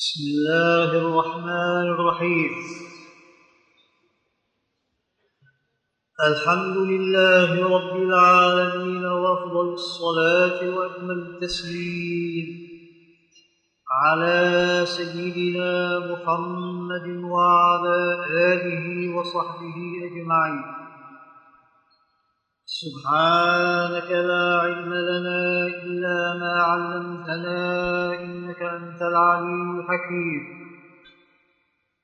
بسم الله الرحمن الرحيم. الحمد لله رب العالمين وأفضل الصلاة واجمل التسليم على سيدنا محمد وعلى آله وصحبه أجمعين. سبحانك لا علم لنا إلا ما علمتنا إنك أنت العليم الحكيم.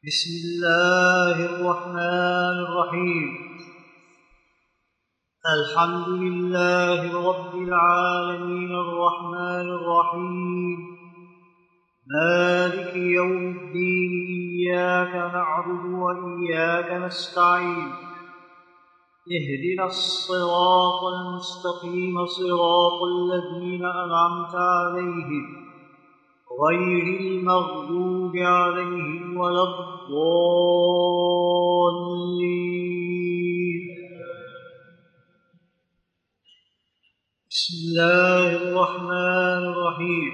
بسم الله الرحمن الرحيم. الحمد لله رب العالمين الرحمن الرحيم. مالك يوم الدين إياك نعبد وإياك نستعين. اهدنا الصراط المستقيم صراط الذين أنعمت عليهم غير المغضوب عليهم ولا الضالين. بسم الله الرحمن الرحيم.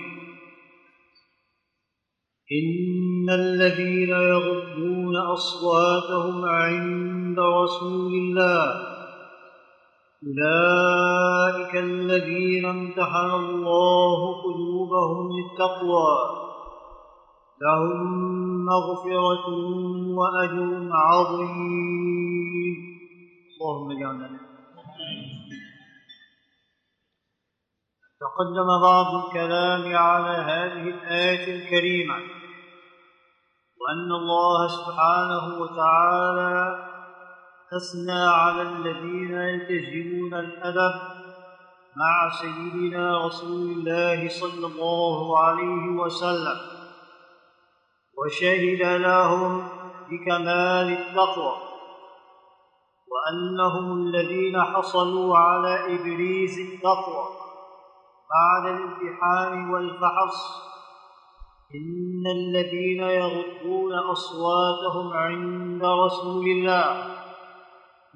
إن الذين يغضون أصواتهم عند رسول الله أولئك الذين امتحن الله قلوبهم للتقوى. لهم مغفرة وأجر عظيم. اللهم اجعلنا تقدم بعض الكلام على هذه الآية الكريمة. وأن الله سبحانه وتعالى أثنى على الذين يلتزمون الأدب مع سيدنا رسول الله صلى الله عليه وسلم وشهد لهم بكمال التقوى وأنهم الذين حصلوا على إبريز التقوى بعد الامتحان والفحص. إن الذين يغضون أصواتهم عند رسول الله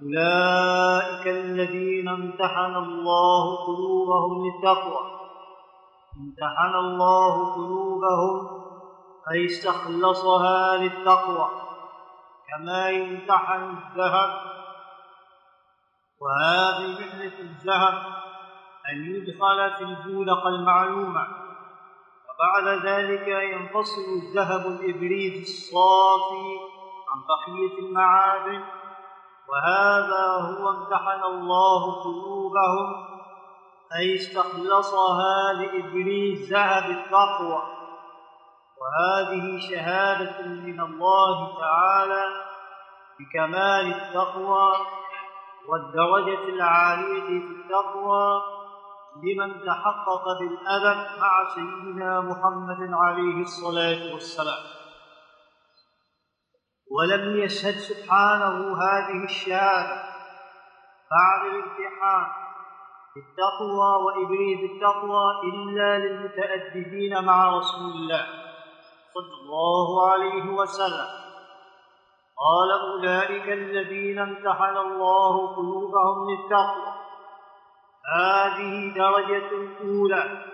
أولئك الذين امتحن الله قلوبهم للتقوى. امتحن الله قلوبهم أي استخلصها للتقوى كما يمتحن الذهب. وهذه محنة الذهب أن يدخل في البولق المعلومة وبعد ذلك ينفصل الذهب الإبريز الصافي عن بقية المعادن. وهذا هو امتحن الله قلوبهم أي استخلصها لإبريز ذهب التقوى وهذه شهادة من الله تعالى بكمال التقوى والدرجة العالية في التقوى لمن تحقق بالأدب مع سيدنا محمد عليه الصلاة والسلام. ولم يشهد سبحانه هذه الشهادة. بعد الامتحان بالتقوى وإبريز التقوى إلا للمتأدبين مع رسول الله صلى الله عليه وسلم. قال أولئك الذين امتحن الله قلوبهم للتقوى. هذه درجة أولى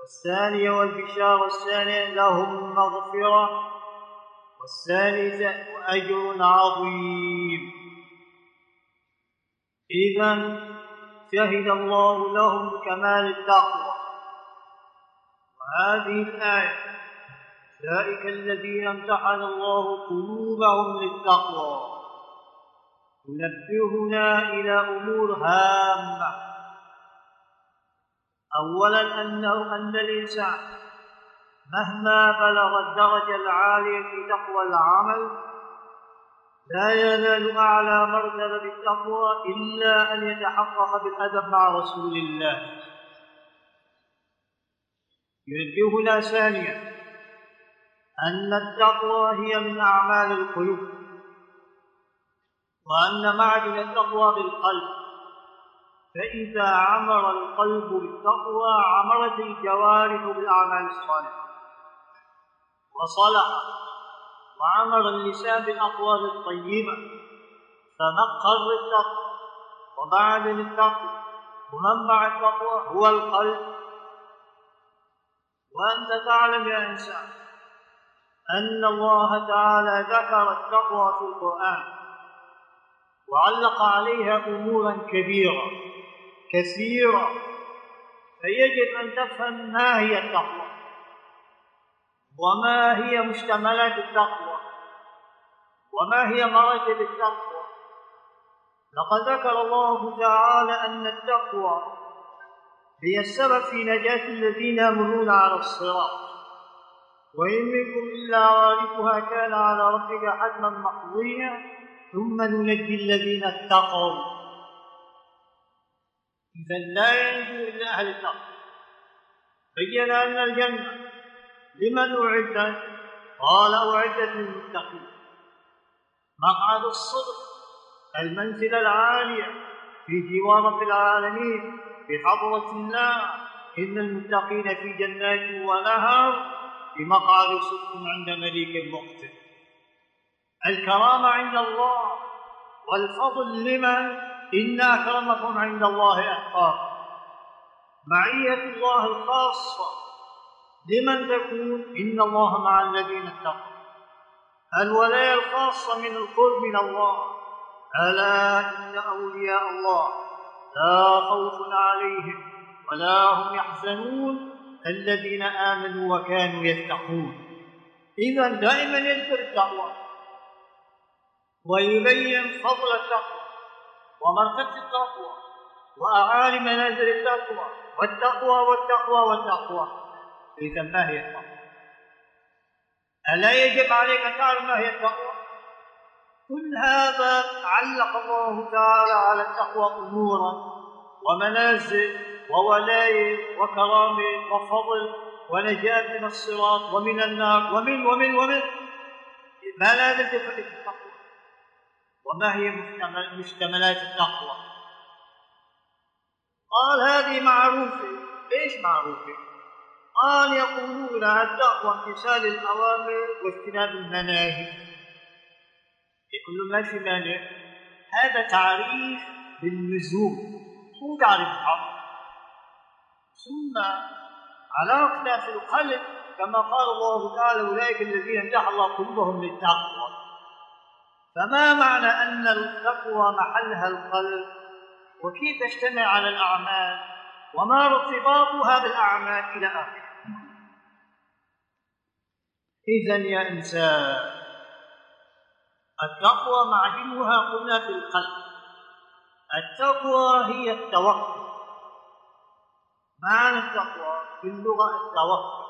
والثانية والبشارة الثانية لهم مغفرة والثالثة وأجر عظيم. إذا شهد الله لهم بكمال التقوى. وهذه الآية أولئك الذين امتحن الله قلوبهم للتقوى. تنبهنا إلى أمور هامة. أولا أنه أن الإنسان مهما بلغ الدرجة العالية في تقوى العمل لا ينال أعلى مرتبة بالتقوى إلا أن يتحقق بالأدب مع رسول الله. ينبهنا ثانيا أن التقوى هي من أعمال القلوب وأن معدن التقوى بالقلب. فإذا عمر القلب بالتقوى عمرت الجوارح بالأعمال الصالحة. وصلح وعمر اللسان بالأقوال الطيبة. فمقر التقوى ومعدن التقوى ومنبع التقوى هو القلب. وأنت تعلم يا إنسان أن الله تعالى ذكر التقوى في القرآن وعلق عليها أمورا كبيرة كثيرة فيجب أن تفهم ما هي التقوى. وما هي مشتملات التقوى؟ وما هي مراتب التقوى؟ لقد ذكر الله تعالى أن التقوى هي السبب في نجاة الذين يمرون على الصراط. وإن منكم إلا واردها كان على ربك حتما مقضيا ثم ننجي الذين اتقوا. إذا لا ينجو إلا أهل التقوى. بين أن الجنة لمن أعدت قال أعدت للمتقين. مقعد الصدق المنزلة العالية في جوار رب العالمين في حضرة الله. إن المتقين في جنات ونهر بمقعد صدق عند مليك مقتدر الكرامة عند الله والفضل لمن؟ إن أكرمكم عند الله أتقاكم. معية الله الخاصة لمن تكون إن الله مع الذين اتقوا؟ الولاية الخاصة من القرب من الله؟ ألا إن أولياء الله لا خوف عليهم ولا هم يحزنون الذين آمنوا وكانوا يتقون. إذا دائما يذكر التقوى ويبين فضل التقوى ومرتبة التقوى وأعالي منازل التقوى والتقوى والتقوى والتقوى. إذا ما هي التقوى؟ ألا يجب عليك أن تعلم ما هي التقوى؟ كل هذا علق الله تعالى على التقوى أمورا ومنازل وولاية وكرامة وفضل ونجاة من الصراط ومن النار ومن ومن ومن ما لازم تفتش التقوى وما هي مشتملات التقوى قال هذه معروفة ليش معروفة؟ قال يقولون التقوى امتثال الأوامر واجتناب المناهي. يقول ما في مانع هذا تعريف باللزوم مو تعريف الحق ثم على خلاف القلب كما قال الله تعالى أولئك الذين امتحن الله قلوبهم للتقوى. فما معنى أن التقوى محلها القلب؟ وكيف تجتمع على الأعمال؟ وما ارتباطها بالأعمال إلى آخره؟ اذا يا إنسان التقوى معجنها قلنا في القلب. التقوى هي التوكل معنى التقوى في اللغة التوكل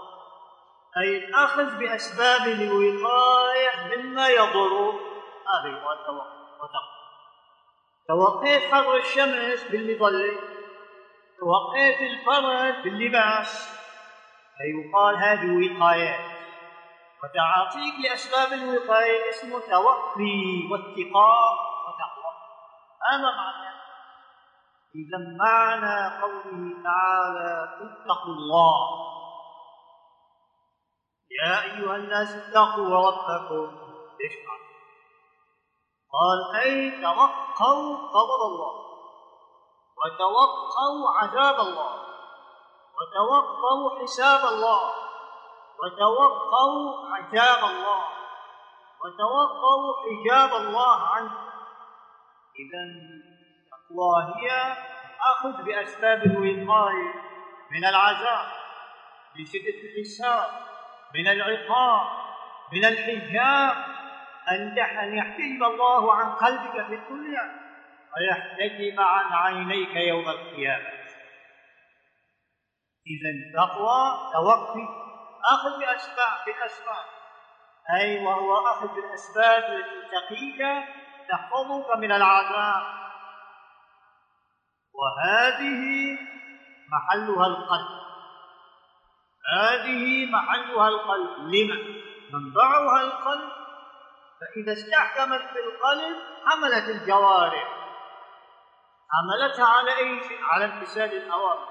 أي الأخذ بأسباب الوقاية مما يضر هذا هو التوكل توقيت حر الشمس بالمظلة توقيت البرد باللباس. فيقال هذه وقايات وتعاطيك لأسباب الوقاية اسمه توقي واتقاء وتقوى هذا معنى. إذا معنى قوله تعالى اتقوا الله. يا أيها الناس اتقوا ربكم. إيش معنى؟ قال أي توقوا غضب الله. وتوقوا عذاب الله. وتوقوا حساب الله. وتوقوا عذاب الله. وتوقوا حجاب الله عنه. إذا التقوى هي أخذ بأسباب الوقاية من العذاب من شدة الحساب من العقاب من الحجاب. أن يحتجب الله عن قلبك في الدنيا ويحتجب عن عينيك يوم القيامة. إذا التقوى توقي. أخذ بأسباب بالأسباب أي وهو أخذ بالأسباب التي تقيك تحفظك من العذاب. وهذه محلها القلب. هذه محلها القلب. لما؟ منبعها القلب. فإذا استحكمت في القلب حملت الجوارح. حملتها على أي شيء؟ على امتثال الأوامر.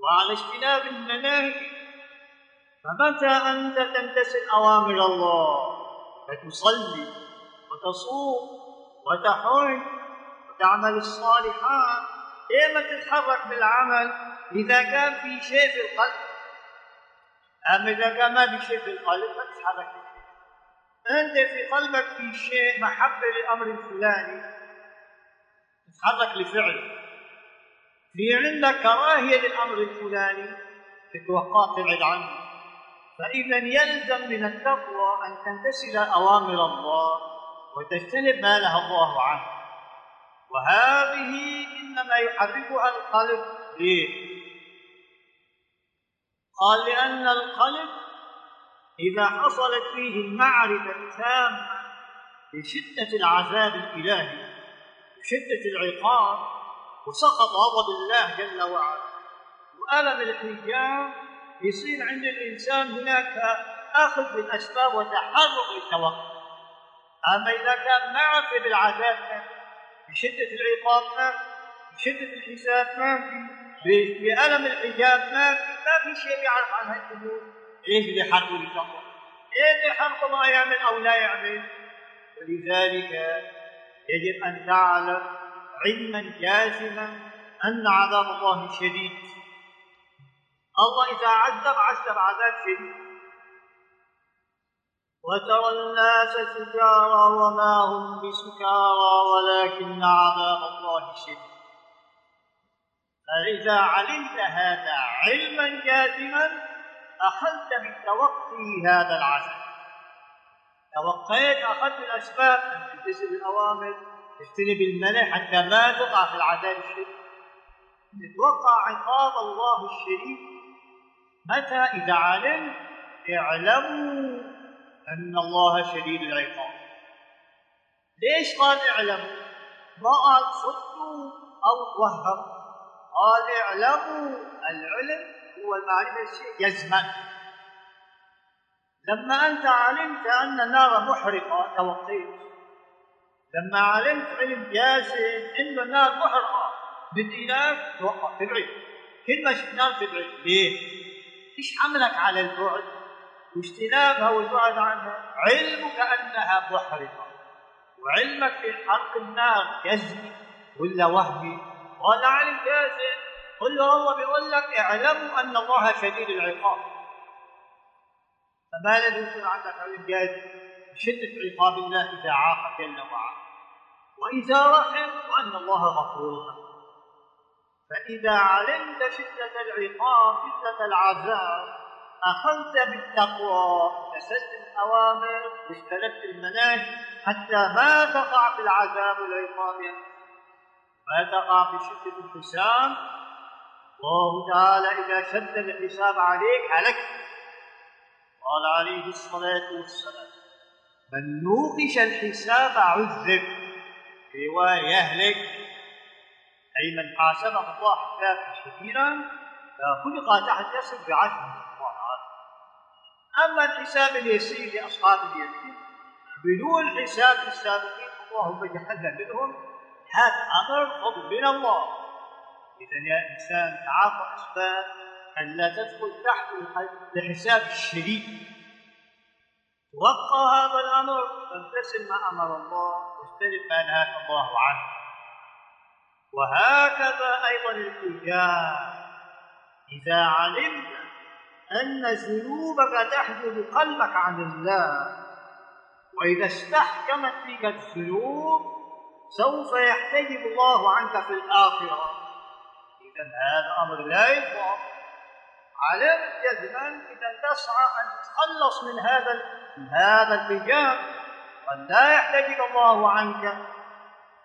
وعلى اجتناب المناهي فمتى أنت تمتثل أوامر الله؟ فتصلي وتصوم وتحج تعمل الصالحات. دائما تتحرك بالعمل إذا كان في شيء في القلب؟ أما إذا كان ما في شيء في القلب ما تتحرك. أنت في قلبك في شيء محبة للأمر الفلاني. تتحرك لفعله. في عندك كراهية للأمر الفلاني. تتوقع تبعد عنه. فإذا يلزم من التقوى أن تمتثل أوامر الله وتجتنب ما نهى الله عنه وهذه إنما يحركها القلب ليه؟ قال لأن القلب إذا حصلت فيه المعرفة التامة بشدة العذاب الإلهي وشدة العقاب وسقط غضب الله جل وعلا وألم الحجاب يصير عند الإنسان هناك أخذ بالأسباب وتحرك للتوقف أما إذا كان معرفة بالعذاب بشدة العقاب ما بشدة الحساب ما بألم الحجاب ما في ما في شيء يعرف عن هالأمور إيش اللي حرقه للتقوى؟ إيش اللي حرقه ما يعمل أو لا يعمل؟ ولذلك يجب أن تعلم علما جازما أن عذاب الله شديد الله إذا عذب عذب عذاب شديد. وترى الناس سكارى وما هم بسكارى ولكن عذاب الله شديد. فإذا علمت هذا علما جازما أخذت بالتوقي هذا العزم توقيت أخذت الأسباب أن تلتزم الأوامر تجتنب المنع حتى ما تقع في العذاب الشديد. تتوقع عقاب الله الشديد متى إذا علمت اعلموا أن الله شديد العقاب. ليش قال اعلموا؟ ما قال صدوا أو توهموا قال اعلموا العلم هو المعرفة الشيء يزمن. لما أنت علمت أن النار محرقة توقيت. لما علمت علم جازم أن النار محرقة بدينك توقف تبعد كل ما شفت نار تبعد ليه؟ إيش حملك على البعد؟ واجتنابها والبعد عنها. علمك أنها محرقة وعلمك في حرق النار جزمي ولا وهمي وهذا علم جازم قل له الله بيقول لك اعلموا أن الله شديد العقاب. فما الذي يكون عندك علم جاهز بشدة عقاب الله إذا عاق جل وعلا. وإذا رحم وأن الله غفور فإذا علمت شدة العقاب شدة العذاب أخذت بالتقوى تسلت الأوامر واجتنبت المناهي حتى ما تقع في العذاب والعقاب ما تقع في شدة الحسام الله تعالى إذا شد الحساب عليك هلكت قال عليه الصلاة والسلام من نوقش الحساب عذب رواية يهلك أي من حاسبه الله حسابا شديدا فخلق تحت يسر بعزمه أما الحساب اليسير لأصحاب اليمين بدون حساب السابقين اللهم اجعلنا منهم. هذا أمر فضل من الله. إذا يا إنسان تعاطى أسباب أن لا تدخل تحت الحساب الشديد. توقع هذا الأمر فامتثل ما أمر الله واجتنب ما نهاك الله عنه. وهكذا أيضا الإيجاب إذا علمت أن ذنوبك تحجب قلبك عن الله وإذا استحكمت فيك الذنوب سوف يحتجب الله عنك في الآخرة. إذا هذا أمر لا يطاق علمت جزما إذا تسعى أن تتخلص من هذا من هذا الحجاب قد لا يحتجب الله عنك.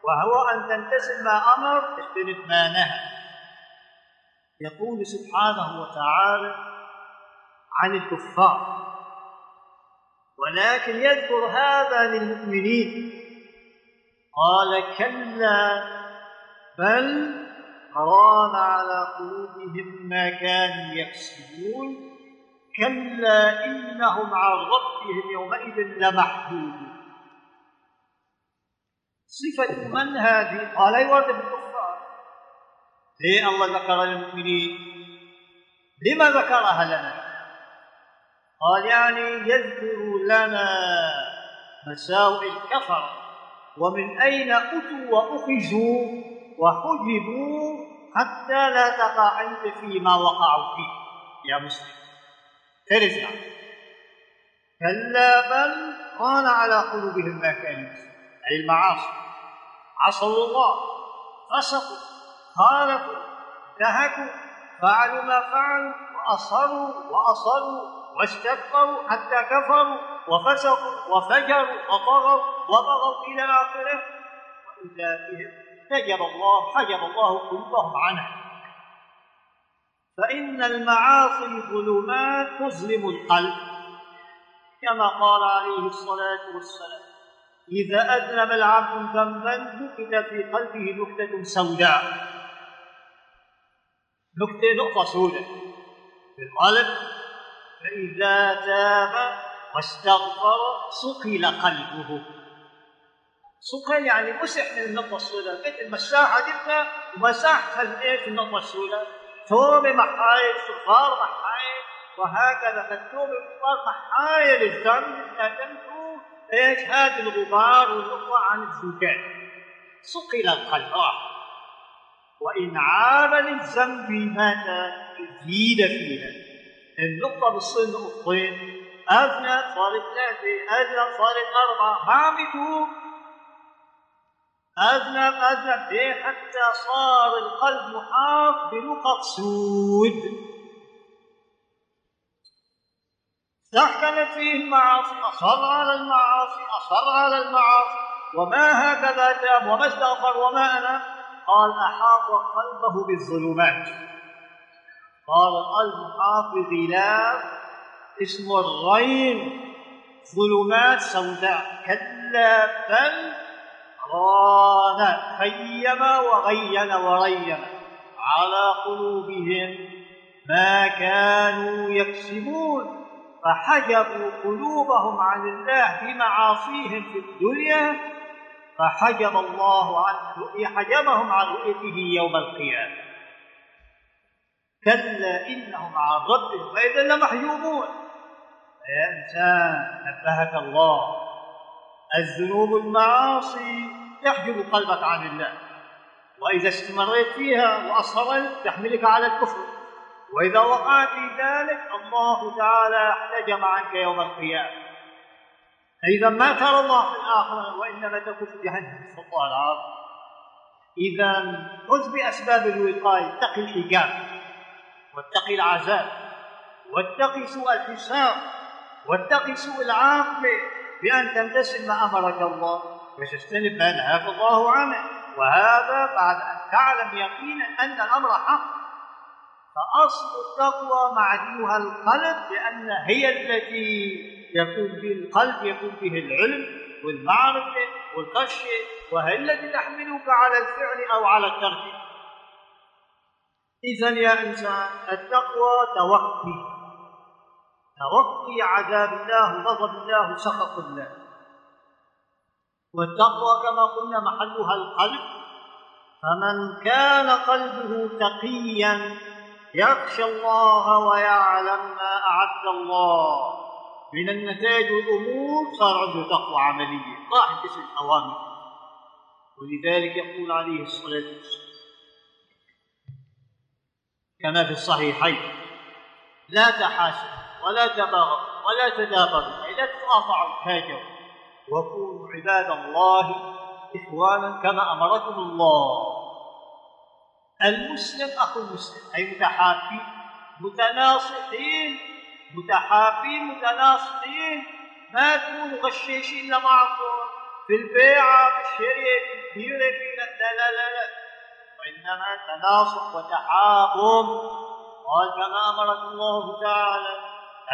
وهو أن تمتثل ما أمر تجتنب ما نهى. يقول سبحانه وتعالى عن الكفار ولكن يذكر هذا للمؤمنين. قال كلا بل ران على قلوبهم ما كانوا يكسبون. كلا إنهم عن ربهم يومئذ لمحجوبون صفة من هذه؟ قال يورد بالكفار ليه الله ذكر للمؤمنين؟ لما ذكرها لنا؟ قال يعني يذكر لنا مساوئ الكفر ومن أين أتوا وأخذوا وحجبوا حتى لا تقع أنت فيما وقعوا فيه يا مسلم ترجع كلا بل ران على قلوبهم ما كانوا أي المعاصي. عصوا الله فسقوا خالفوا انتهكوا فعلوا ما فعلوا وأصروا وأصروا واستكبروا حتى كفروا وفسقوا وفجروا وطغوا وبغوا إلى آخره. بهم حجب الله حجب الله قلوبهم عنه. فإن المعاصي ظلمات تظلم القلب كما قال عليه الصلاة والسلام. إذا أذنب العبد ذنبا نكت في قلبه نكتة سوداء. نكتة نقطة سوداء. في القلب فإذا تاب واستغفر صقل قلبه. صقل يعني مسح من النقطة السوداء. مثل مساحة جبنا ومساح في النقطة السوداء. توبة محايل صفار محايل وهكذا. فالتوبة صفار محايل الذنب إيش هذا الغبار والنقطة عن الزكاة. صقل القلب. وإن عاب للذنب مات زيد فيها. النقطة بتصير نقطتين أذنى صارت ثلاثة أذنى صارت أربعة ما عم يتوب أذنب أذنب حتى صار القلب محاط بنقط سود استحكمت فيه المعاصي أصر على المعاصي أصر على المعاصي. وما هكذا تاب وما استغفر وما أنا؟ قال أحاط قلبه بالظلمات. قال القلب محاط بغلاف اسمه الرين ظلمات سوداء. كلا بل ران خيم وغين ورين على قلوبهم ما كانوا يكسبون. فحجبوا قلوبهم عن الله بمعاصيهم في الدنيا فحجب الله عن حجبهم عن رؤيته يوم القيامة. كلا إنهم عن ربهم واذا لمحجوبون. يا إنسان نبهك الله. الذنوب المعاصي تحجب قلبك عن الله. وإذا استمريت فيها واصررت تحملك على الكفر. وإذا وقعت في ذلك الله تعالى احتجم عنك يوم القيامة. اذا ما ترى الله في الآخرة وإنما تكون في جهنم الله العافيه إذا خذ بأسباب الوقاية اتق الحجاب واتق العذاب واتق سوء الحساب واتق سوء العاقبة بأن تمتثل ما أمرك الله وتجتنب ما نهاك الله عنه وهذا بعد أن تعلم يقينا أن الأمر حق. فأصل التقوى معدنها القلب لأن هي التي يكون به القلب يكون به العلم والمعرفة والخشية وهي التي تحملك على الفعل أو على الترك. إذا يا إنسان التقوى توقي. توقي عذاب الله غضب الله سخط الله. والتقوى كما قلنا محلها القلب. فمن كان قلبه تقيا يخشى الله ويعلم ما أعد الله. من النتائج والأمور صار عنده تقوى عملية. راح يمتثل الأوامر. ولذلك يقول عليه الصلاة والسلام كما في الصحيحين لا تحاسب ولا تباغضوا ولا تدابروا أي لا تقاطعوا تهاجروا وكونوا عباد الله إخوانا كما أمركم الله. المسلم أخو المسلم أي متحابين متناصحين. متحابين متناصحين. ما تكونوا غشاشين لبعضكم في البيعة في الشريعة في الديرة في لا لا لا لا. وإنما تناصح وتحابب قال كما أمركم الله تعالى.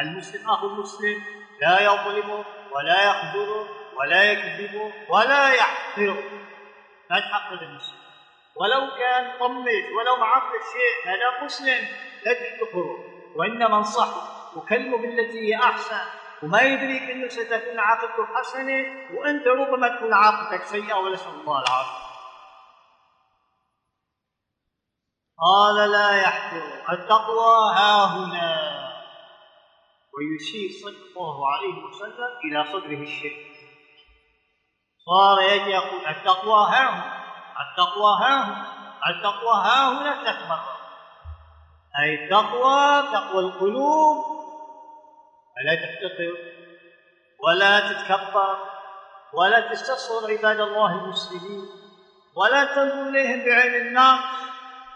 المسلم أخو المسلم لا يظلمه ولا يخذله ولا يكذبه ولا يحقره ما تحقر المسلم ولو كان طمش ولو معقد شيء هذا مسلم لا تحقره وإنما انصحه وكلمه بالتي هي أحسن. وما يدريك إنه ستكون عاقبته حسنة وأنت ربما تكون عاقبتك سيئة ونسال الله العافيه. قال لا يحقر التقوى ها هنا. ويشير صلى الله عليه وسلم إلى صدره الشرك. صار يجي يقول التقوى ها هنا. التقوى ها التقوى ها هنا مرات أي التقوى تقوى القلوب. فلا تفتقر. ولا تتكبر. ولا تستصغر عباد الله المسلمين. ولا تنظر إليهم بعين النقص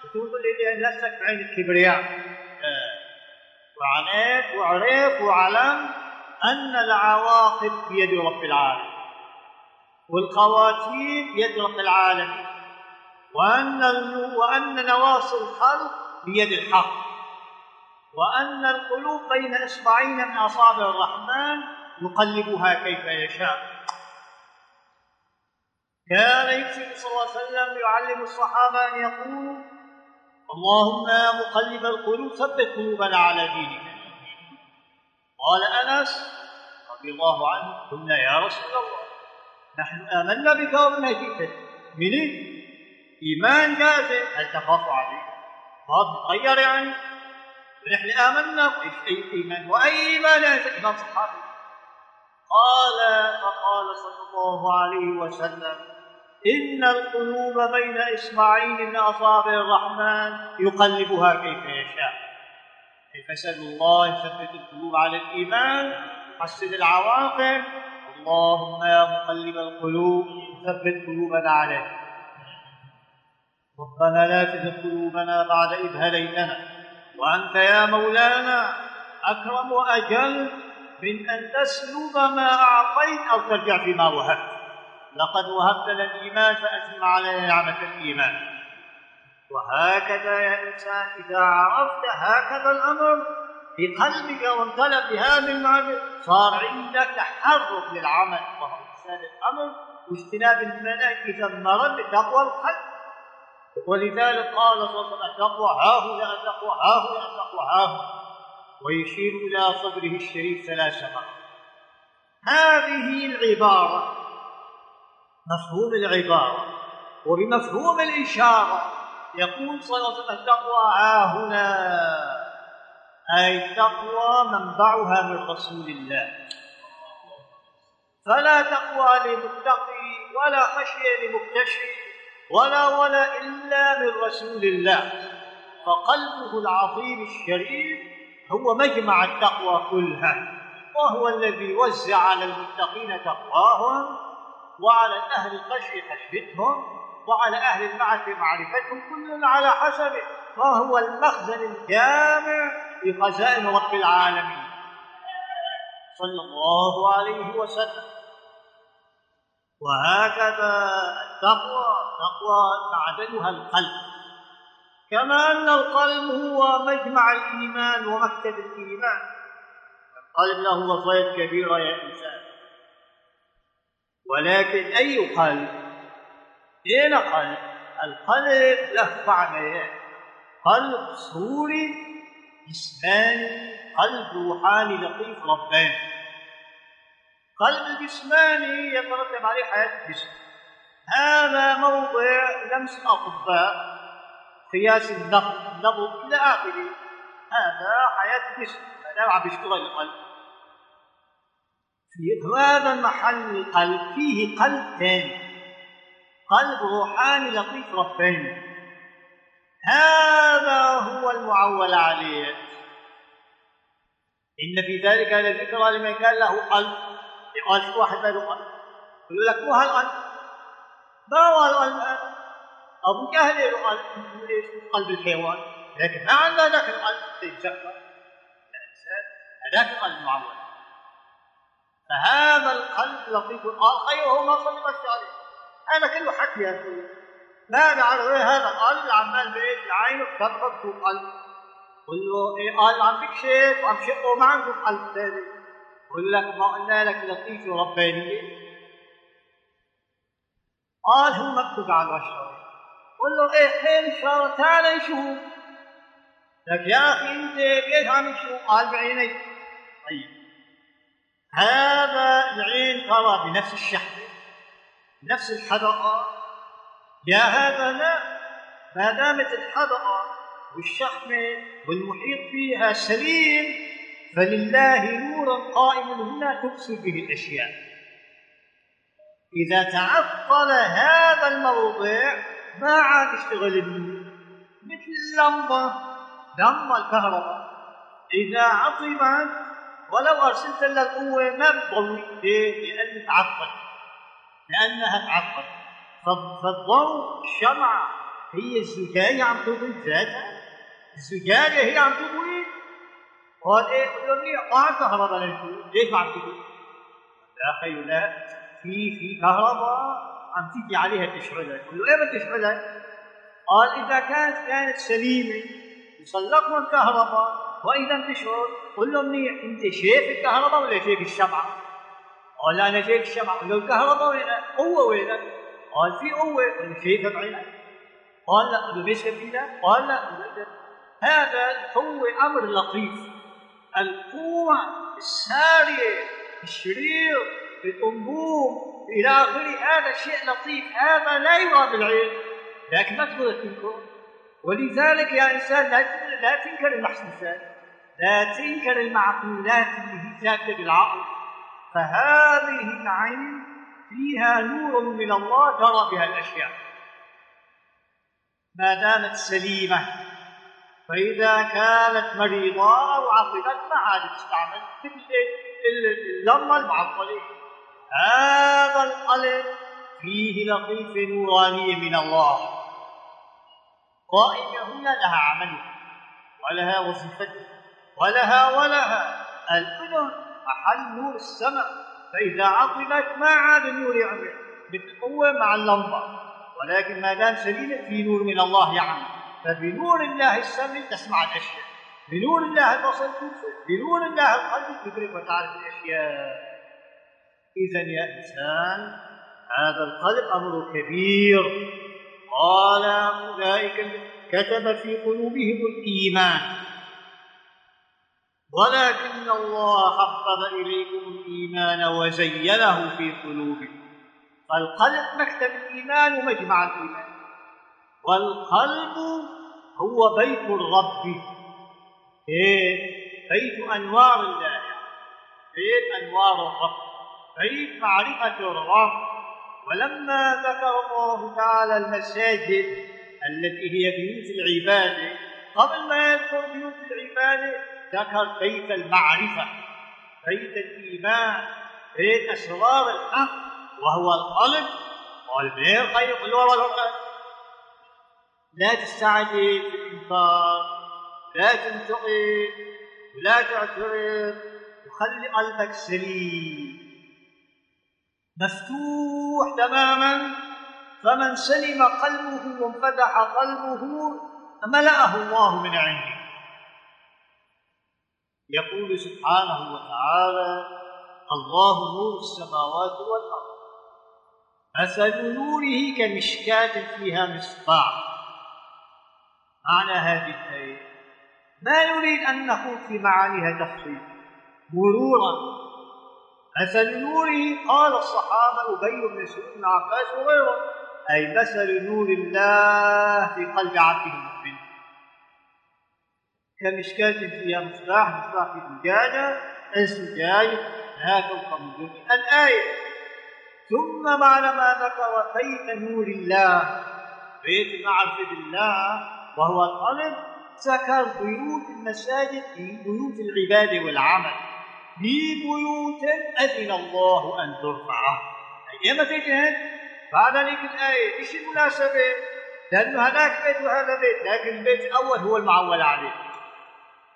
وتنظر إلى نفسك بعين الكبرياء. آه. وعليك وعرف وعلم أن العواقب بيد رب العالمين. والخواتيم بيد رب العالمين. وأن وأن نواصي الخلق بيد الحق. وأن القلوب بين إصبعين من أصابع الرحمن يقلبها كيف يشاء. كان يكفي صلى الله عليه وسلم يعلم الصحابة أن يقولوا اللهم يا مقلب القلوب ثبت قلوبنا على دينك. قال أنس رضي الله عنه قلنا يا رسول الله نحن آمنا بك جئت من إيمان جازم هل تخاف عليه؟ خاف تغير يعني. نحن آمنا أي إيمان. وأي إيمان يا إمام صحابي. قال فقال صلى الله عليه وسلم إن القلوب بين إصبعين من أصابع الرحمن يقلبها كيف يشاء. فسأل الله يثبت القلوب على الإيمان؟ حسن العواقب. اللهم يا مقلب القلوب ثبت قلوبنا عليك ربنا لا تزغ قلوبنا بعد إذ هديتنا وأنت يا مولانا أكرم وأجل من أن تسلب ما أعطيت أو ترجع فيما وهبت. لقد وهبت لنا الإيمان فأتم علينا نعمة الإيمان. وهكذا يا إنسان إذا عرفت هكذا الأمر في قلبك وامتلأ بهذا المعنى صار عندك تحرك للعمل. وهو الأمر واجتناب المناهج ثمرا بتقوى القلب. ولذلك قال صلى الله عليه وسلم التقوى ها هنا التقوى ها هنا التقوى ها هنا ويشير إلى صدره الشريف ثلاث مرات هذه العبارة مفهوم العبارة وبمفهوم الإشارة يقول صلى الله عليه وسلم التقوى ها هنا. أي التقوى منبعها من رسول الله. فلا تقوى لمتقي ولا خشية لمكتشف ولا ولا إلا من رسول الله. فقلبه العظيم الشريف هو مجمع التقوى كلها وهو الذي وزع على المتقين تقواهم وعلى أهل الخشية خشيتهم وعلى أهل المعرفة معرفتهم كل على حسبه. فهو المخزن الجامع لخزائن رب العالمين. صلى الله عليه وسلم. وهكذا التقوى تقوى معدنها القلب. كما أن القلب هو مجمع الإيمان ومكتب الإيمان. القلب له وظائف كبيرة يا إنسان. ولكن أي قلب؟ أين قلب؟ القلب له معنيان قلب صوري جسماني قلب روحاني لطيف رباني. قلب الجسماني يترتب عليه حياة الجسم. هذا موضع لمس الأطباء قياس النبض النبض إلى آخره. هذا حياة الجسم. هذا عم يشتغل القلب. في هذا المحل القلب فيه قلب ثاني قلب روحاني لطيف رباني هذا هو المعول عليه. إن في ذلك لذكرى لمن كان له قلب. يقال في واحد ما قلب يقول لك مو هالقلب ما هو القلب ابو جهل قلب ليش قلب الحيوان لكن ما عنده ذاك القلب يتشفى هذاك القلب معود فهذا القلب لطيف قال خير وهو ما صلى عليه هذا كله حكي يا أخوي لا نعرف هذا القلب عمال بيت عينه تفرق في قلب قل له إيه قال عم بكشف وعم شقه ما عنده قلب ثاني يقول لك ما قلنا لك لطيف وربانية قال هو مكتوب على البشر قل له إيه خير شر تعال نشوف لك يا أخي أنت كيف عم تشوف؟ قال بعيني. طيب. هذا العين ترى بنفس الشحنة نفس الحدقة. يا هذا لا ما دامت الحدقة والشحمة والمحيط فيها سليم فلله نور قائم هنا تبصر به الأشياء. إذا تعطل هذا الموضع ما عاد يشتغل النور مثل اللمبه لمبة الكهرباء. إذا عطبت ولو أرسلت لها القوة ما بتضوي ليه؟ لأنها تعطل لأنها تعطل فالضوء الشمعة هي الزجاجة عم تضوي ذاتها. الزجاجة هي عم تضوي قال إيه؟ قال له منيح قطع كهرباء للجو ليش ما عم تضوي؟ لا خي لا في في كهرباء عم تيجي عليها تشعلها قال له إيه بتشعلها؟ قال إذا كانت كانت سليمة وسلقنا الكهرباء وإذا بتشعل قل له منيح أنت شايف الكهرباء ولا شايف الشمعة؟ قال أنا شايف الشمعة قال له الكهرباء وين؟ قوة وين؟ قال في قوة قال له شايفها بعينك؟ قال لا قال له ليش بايدك؟ قال لا هذا هو أمر لطيف القوة السارية الشرير الانبوب إلى آخره. هذا شيء لطيف هذا لا يرى بالعين لكن ما تقدر تنكر ولذلك يا إنسان لا لا تنكر المحسوسات لا تنكر المعقولات اللي هي ثابته بالعقل. فهذه العين فيها نور من الله ترى بها الأشياء. ما دامت سليمة فإذا كانت مريضة أو عقلت ما عاد تستعمل. مثل اللمه المعطله هذا القلب فيه لطيف نورانية من الله. قائمة هنا لها عملها ولها وظيفتها ولها ولها. الأذن محل نور السماء فإذا عطلت ما عاد النور يعمل. بالقوة مع اللمبة. ولكن ما دام سليمة في نور من الله يعمل. فبنور الله السمع تسمع الأشياء. بنور الله البصر تبصر بنور الله القلب تدرك وتعرف الأشياء إذا يا إنسان هذا القلب أمر كبير. قال أولئك كتب في قلوبهم الإيمان. ولكن الله حبب إليكم الإيمان وزينه في قلوبكم. فالقلب مكتب الإيمان ومجمع الإيمان. والقلب هو بيت الرب. إيه؟ بيت أنوار الله بيت أنوار الرب. بيت معرفة الرب. ولما ذكر الله تعالى المساجد التي هي بيوت العبادة قبل ما يذكر بيوت العبادة ذكر بيت المعرفة. بيت الإيمان. بيت أسرار الحق. وهو القلب قال غير خير وراء القلب لا تستعجل في الإنكار. لا تنتقد ولا تعترض وخلي قلبك سليم. مفتوح تماما. فمن سلم قلبه وانفتح قلبه ملأه الله من عنده. يقول سبحانه وتعالى الله نور السماوات والأرض مثل نوره كمشكاة فيها مصباح. معنى هذه الآية ما نريد أن نخوض في معانيها تفصيل. مرورا. مثل نوره قال الصحابة أبي بن سعود بن عباس وغيره أي مثل نور الله في قلب عبده المؤمن. كمشكاة فيها مصباح مصباح في زجاجة لا توقع من الآية. ثم بعد ما ذكر بيت نور الله بيت معرفة الله وهو القلب ذكر بيوت المساجد في بيوت العبادة والعمل. في بيوت أذن الله أن ترفع أي متى جهد بعد ذلك الآية إيش المناسبة؟ لأنه هناك بيت وهذا بيت لكن البيت الأول هو المعول عليه.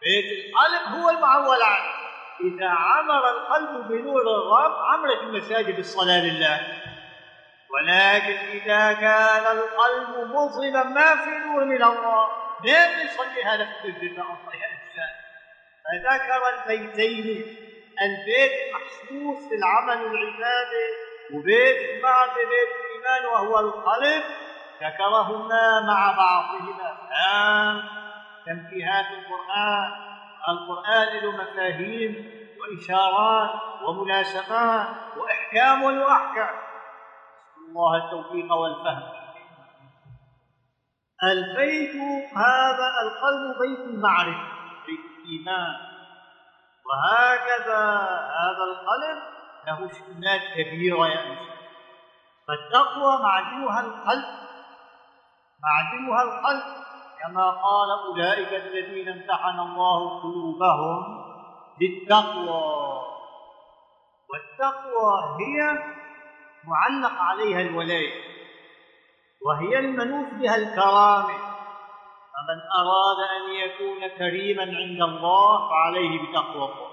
بيت القلب هو المعول عليه. إذا عمر القلب بنور الرب عمرت المساجد الصلاة لله. ولكن إذا كان القلب مظلما ما في نور من الله. ليه يصلي هذا في المسجد يا إنسان فذكر البيتين البيت محسوس في العمل والعبادة وبيت بعد بيت الإيمان وهو القلب. ذكرهما مع بعضهما. الآن تنبيهات القرآن. القرآن له مفاهيم وإشارات ومناسبات وإحكام وأحكام. الله التوفيق والفهم. البيت هذا القلب بيت المعرفة بيت الإيمان. وهكذا هذا القلب له شؤونات كبيرة يا إنسان فالتقوى معدنها القلب معدنها القلب كما قال أولئك الذين امتحن الله قلوبهم للتقوى. والتقوى هي معلق عليها الولاية. وهي المنوط بها الكرامة. فمن أراد أن يكون كريما عند الله فعليه بتقوى الله.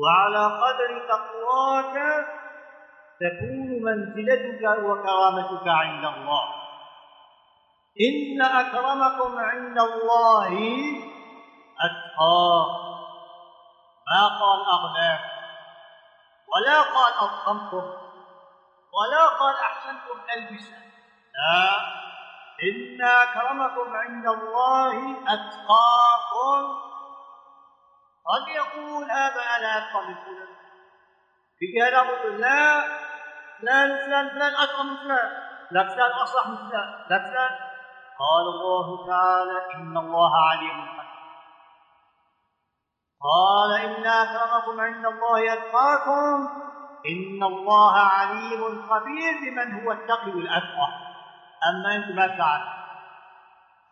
وعلى قدر تقواك تكون منزلتك وكرامتك عند الله. إن أكرمكم عند الله أتقاكم. ما قال أغناكم ولا قال أضخمكم ولا قال أحسنكم ألبسا لا إن أكرمكم عند الله أتقاكم قد يقول هذا أنا أتقى من فلان في هذا يقول لا فلان فلان فلان أتقى من فلان لا فلان أصلح من فلان لا فلان قال الله تعالى إن الله عليم قال إن أكرمكم عند الله أتقاكم إن الله عليم خبير بمن هو التقي الأتقى أما أنت ما تعرف.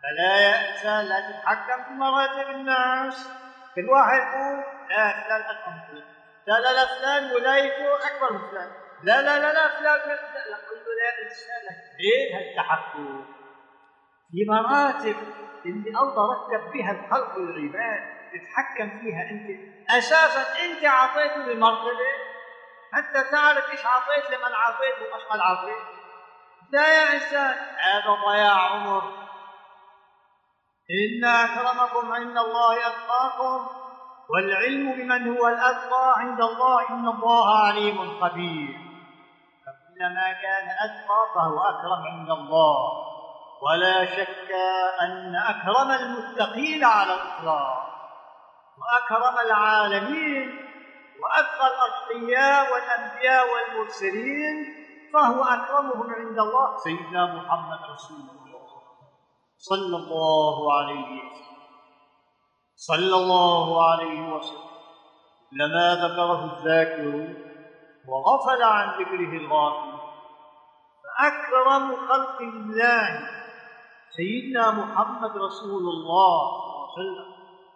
فلا يأسى لا تتحكم في مراتب الناس. كل واحد يقول لا فلان أتقى من لا لا لا فلان ولايته أكبر من فلان. لا لا لا لا فلان لا لا قل له لا إنسان ليه هالتحكم؟ في مراتب اللي الله رتب بها الخلق والعباد تتحكم فيها أنت. أساسا أنت أعطيته بمرتبه حتى تعرف إيش اعطيت لمن اعطيت وإيش قد اعطيت لا يا انسان هذا ضياع عمر. إن أكرمكم عند الله أتقاكم والعلم بمن هو الأتقى عند الله إن الله عليم خبير. فكلما كان أتقى فهو أكرم عند الله. ولا شك أن أكرم المتقين على الإطلاق. وأكرم العالمين وأتقى الأتقياء والأنبياء والمرسلين فهو أكرمهم عند الله. سيدنا محمد رسول الله صلى الله عليه وسلم. صلى الله عليه وسلم. لما ذكره الذاكر وغفل عن ذكره الغافل فأكرم خلق الله سيدنا محمد رسول الله صلى الله عليه وسلم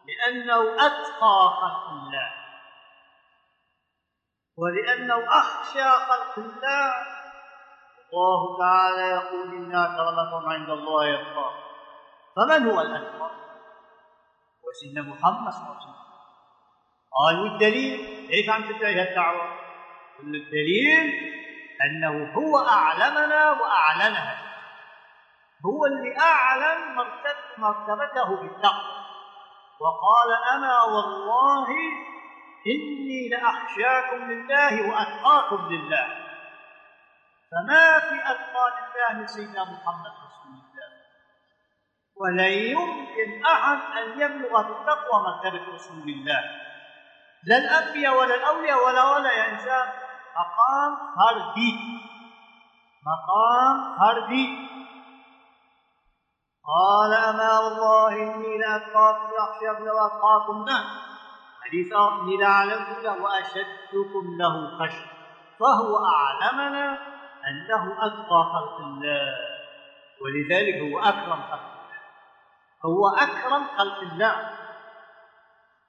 لأنه أتقى خلق الله. ولأنه أخشى خلق الله. الله تعالى يقول إنا أكرمكم عند الله يتقى فمن هو الأتقى؟ وسيدنا محمد صلى الله عليه وسلم؟ قال والدليل ليش عم تدعي هالدعوة؟ الدليل أنه هو أعلمنا وأعلنها. هو اللي أعلن مرتبته بالتقوى وقال أنا والله إني لأخشاكم لله وأتقاكم لله. فما في أتقى لله من سيدنا محمد رسول الله؟ ولن يمكن أحد أن يبلغ بالتقوى مرتبة رسول الله. لا الأنبياء ولا الأولياء ولا ولا يا إنسان مقام فردي. مقام فردي. قال أما والله إني لأتقاكم لأخشاكم لأتقاكم له حديث لأعلمكم له وأشدكم له خشية فهو أعلمنا أنه أتقى خلق الله ولذلك هو أكرم خلق الله. هو أكرم خلق الله.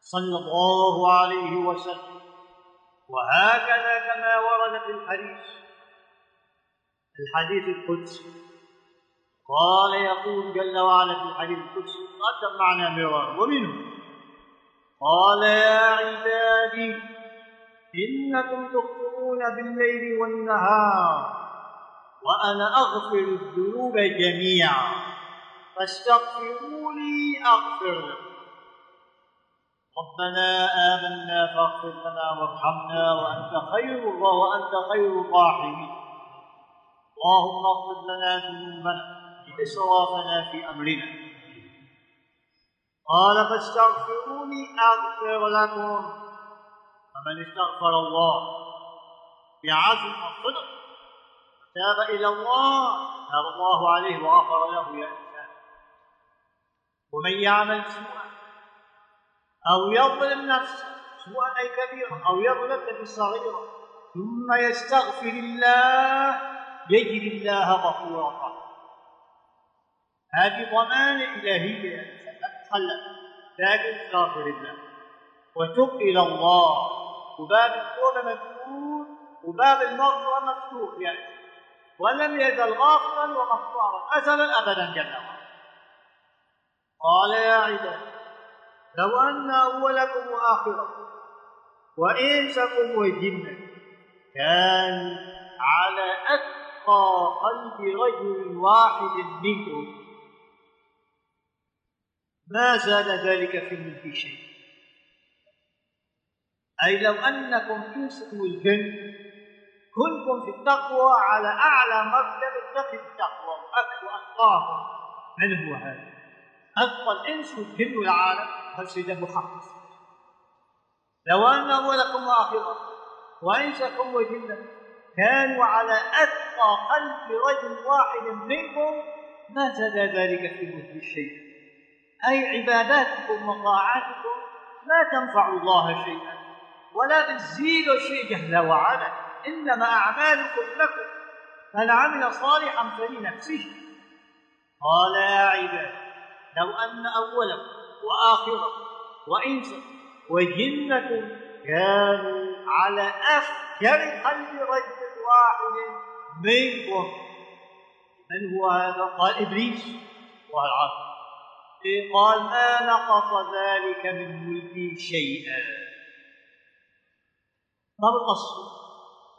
صلى الله عليه وسلم. وهكذا كما ورد في الحديث. الحديث القدسي. قال يقول جل وعلا في الحديث القدسي قدم معنا مرارا ومنه قال يا عبادي إنكم تخطئون بالليل والنهار وأنا أغفر الذنوب جميعا. فاستغفروني أغفر لكم. ربنا آمنا فاغفر لنا وارحمنا وأنت خير الله وأنت خير الراحمين. اللهم اغفر لنا ذنوبنا إسرافنا في أمرنا. قال فاستغفروني أغفر لكم. فمن استغفر الله بعزم الصدق تاب إلى الله تاب الله عليه وغفر له يا إنسان. ومن يعمل سوءا أو يظلم نفسه سوءا أي كبيرا أو يظلم بصغيرة ثم يستغفر الله يجد الله غفورا هذه ضمانة إلهية. تتخلف لكن استغفر الله وتب إلى الله. وباب التوبة مفتوح. وباب المغفرة مفتوح يعني. ولم يزل غافرا وغفارا أزلا أبدا جل وعلا. قال يا عباد لو أن أولكم وآخركم وإنسكم وجنكم كان على أتقى قلب رجل واحد منكم ما زاد ذلك في ملك شيء. أي لو أنكم تنسوا الجن كنتم في التقوى على أعلى مرتبة في التقوى وأتقاكم من هو هذا؟ أتقى الإنس والجن والعالم. فالسيد مخصص لو أن أولكم وآخركم وإنسكم وجنكم كانوا على أتقى قلب رجل واحد منكم ما زاد ذلك في ملك شيء. أي عباداتكم وطاعاتكم ما تنفع الله شيئا ولا بتزيد شيء جل وعلا إنما أعمالكم لكم من عمل صالحا فلنفسه. قال يا عباد لو أن أولكم وآخركم وإنسكم وجنكم كانوا على أفكر قلب رجل واحد منكم من هو هذا؟ قال إبليس. والعصر قال ما نقص ذلك من ملكي شيئا. ما بالقصد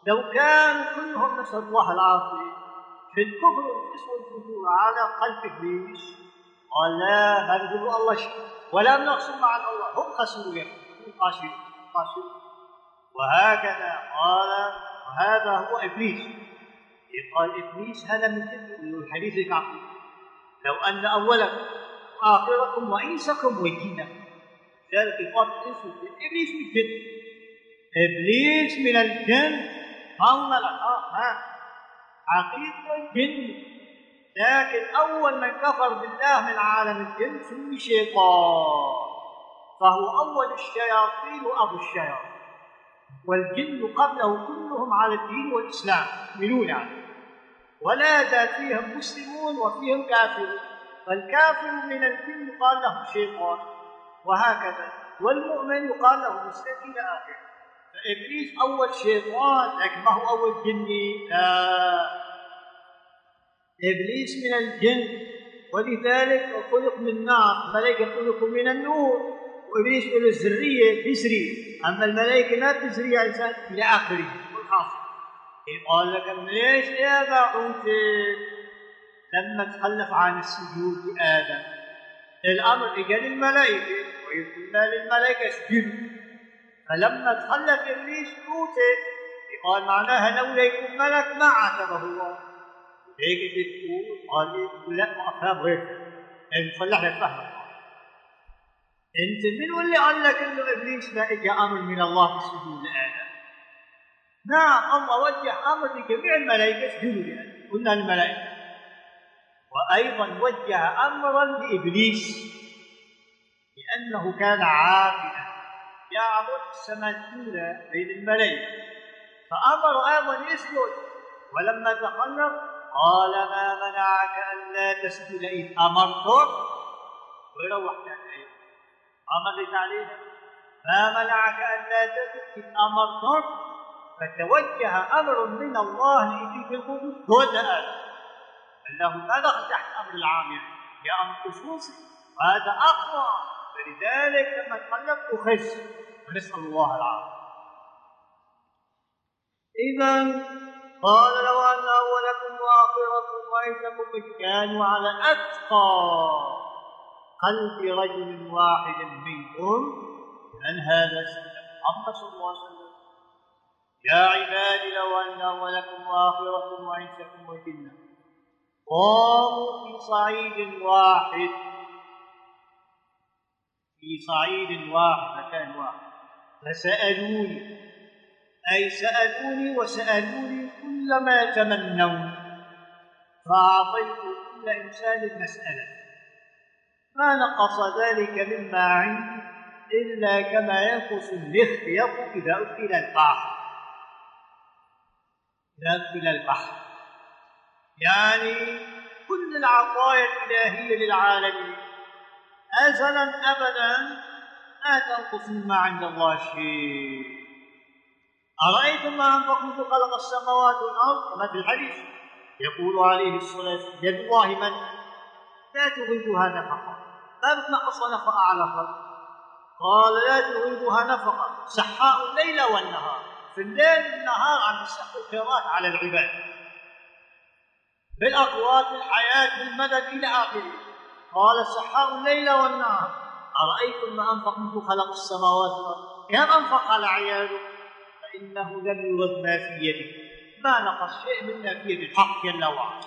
لو كانوا كلهم نسأل الله العافية في الكفر والفسق والفجور على قلب إبليس قال لا ما بيقولوا الله شيء ولا بنقصد مع الله. هم خسروا هم خاسرون خاسرون. وهكذا قال وهذا هو إبليس. قال إبليس هذا من الحديث الكعبي لو أن أولكم وآخركم وإنسكم وجنكم ذلك قال الإنس إبليس من الجن إبليس من الجن. هم ها. حقيقة الجن. لكن أول من كفر بالله من عالم الجن سمي شيطان. فهو أول الشياطين وأبو الشياطين. والجن قبله كلهم على الدين والإسلام. يؤمنون يعني ولا زال فيهم مسلمون وفيهم كافرون. فالكافر من الجن يقال له شيطان. وهكذا. والمؤمن يقال له مسلم إلى آخره فإبليس أول شيطان لكن ما هو أول جني لا. إبليس من الجن. ولذلك خلق من نار الملائكة خلقوا من النور. وإبليس من الذرية تسري أما الملائكة ما تسري يا إنسان إلى آخره. والحاصل قال لك ليش يا باعوت لما تخلف عن السجود لآدم. الأمر إجا للملائكة ويقولنا للملائكة اسجدوا. فلما تخلف إبليس موتت قال معناها لولا يكون ملك ما عاتبه الله. هيك بتقول قال لا ما افهم غير يعني نصلح لك فهمك. أنت من اللي قال لك إنه إبليس ما اجى أمر من الله بالسجود لادم نعم الله وجه أمر لجميع الملائكة اسجدوا لآدم. قلنا الملائكة. وأيضا وجه امرا لإبليس لأنه كان عابدا. يعبد السماء الاولى بين الملائكة. فأمر أيضا يسجد. ولما تخلف قال ما منعك ألا تسجد إذ أمرتك؟ ويروح تاني أمر عليه ما منعك ألا تسجد إذ أمرتك؟ فتوجه أمر من الله لإبليس القدس. آدم أنه ما دخل تحت أمر العام يا أمر خصوصي وهذا أقوى. فلذلك لما تخلف أخس ونسأل الله العافية. إذا قال لو أن أولكم وآخركم وإنسكم كانوا على أتقى قلب رجل واحد منكم من هذا محمد صلى الله عليه وسلم. يا عبادي لو أن أولكم وآخركم وإنسكم وجنكم قاموا في صعيد واحد. في صعيد واحد مكان واحد. فسألوني أي سألوني وسألوني كل ما يتمنون فأعطيت كل إنسان مسألة ما نقص ذلك مما عندي إلا كما ينقص الاختيط إذا أدخل البحر. إذا أدخل البحر. يعني كل العطايا الإلهية للعالمين. أزلا أبدا لا تنقص مما عند الله شيء. أرأيتم ما أنفقتم خلق السماوات والأرض؟ كما في الحديث. يقول عليه الصلاة والسلام يد الله من لا تغيثها نفقة. لا بتنقص نفقة على خلق. قال لا تغيثها نفقة سحاء الليل والنهار. في الليل والنهار يسحب الخيرات على العباد. بالأقوات بالحياة بالمدد إلى آخره. قال سحاء الليل والنهار. أرأيتم ما أنفق منذ خلق السماوات والأرض؟ كم أنفق على عياله فإنه لم يرد ما في يده. ما نقص شيء مما في يد الحق جل وعلا.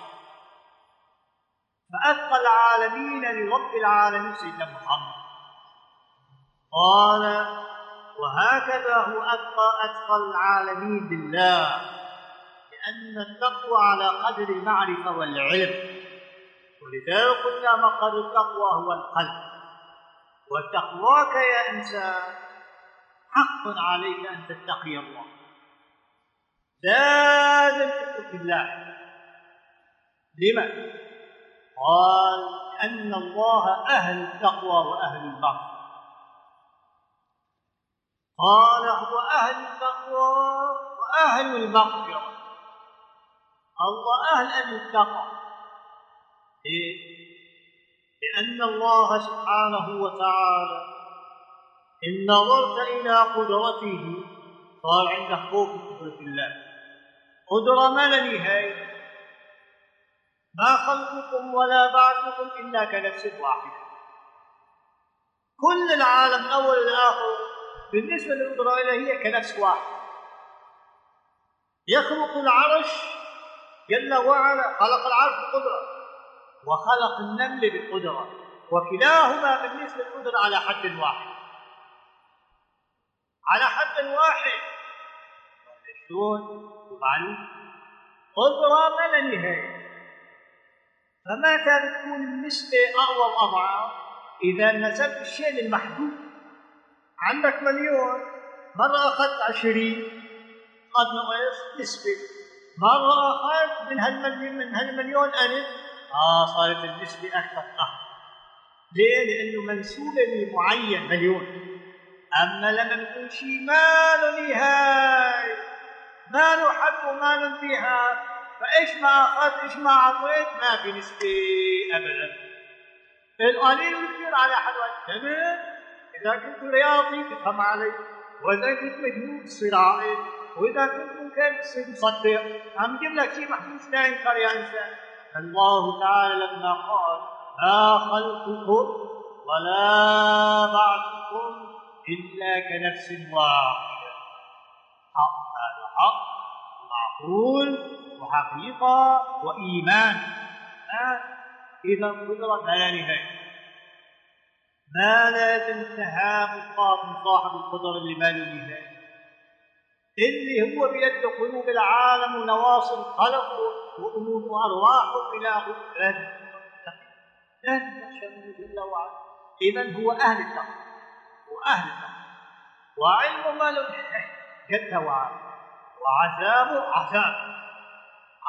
فأتقى العالمين لرب العالمين سيدنا محمد. قال وهكذا هو أتقى أتقى العالمين بالله. لأن التقوى على قدر المعرفة والعلم. ولذلك قلنا مقر التقوى هو القلب. وتقواك يا إنسان حق عليك أن تتقي الله. لازم تتقي الله. لما؟ قال أن الله أهل التقوى وأهل المغفرة قال هو أهل التقوى وأهل المغفرة. الله أهل أن يتقى إيه؟ لأن الله سبحانه وتعالى إن نظرت إلى قدرته صار خوف من قدرة الله قدرة ما لا نهاية. ما خلقكم ولا بعثكم إلا كنفس واحدة. كل العالم أول الآخر بالنسبة للقدرة الإلهية كنفس واحد يخلق العرش جل وعلا خلق العرش بقدرة وخلق النمل بقدرة وكلاهما بالنسبة للقدرة على حد واحد. على حد واحد. شلون؟ معلوم قدرة ما لا نهاية فمتى تكون النسبة أقوى وأضعاف إذا نسبت الشيء للمحدود عندك مليون مرة أخذت عشرين قد نقص نسبة. مرة أخذت من هالمليون من هالمليون ألف؟ آه صارت النسبة أكثر أه ليه؟ لأنه منسوبة لمعين مليون. أما لما نقول شيء ما له نهاية ما له حد وما له انتهاء فإيش ما أخذت إيش ما أعطيت؟ ما في نسبة أبدا. القليل والكثير على حد واحد تمام؟ إذا كنت رياضي تفهم علي وإذا كنت مجنون عاقل وإذا كنت تصير مصدق عم جيب لك شيء محسوس لا ينكر يا إنسان الله تعالى لما قال ما خلقكم ولا بعثكم إلا كنفس واحدة. حق هذا حق معقول وحقيقة وإيمان. إذا قدرة ما لا نهاية. ما لازم من صاحب القدر اللي ما له نهاية. اللي هو بيد قلوب العالم ونواصل خلقه وأمور وأرواحه إلى غفران لا تخشى جل وعلا. إذا هو أهل التقوى وأهل التقوى. وعلم ما جل وعلا. وعذابه عذاب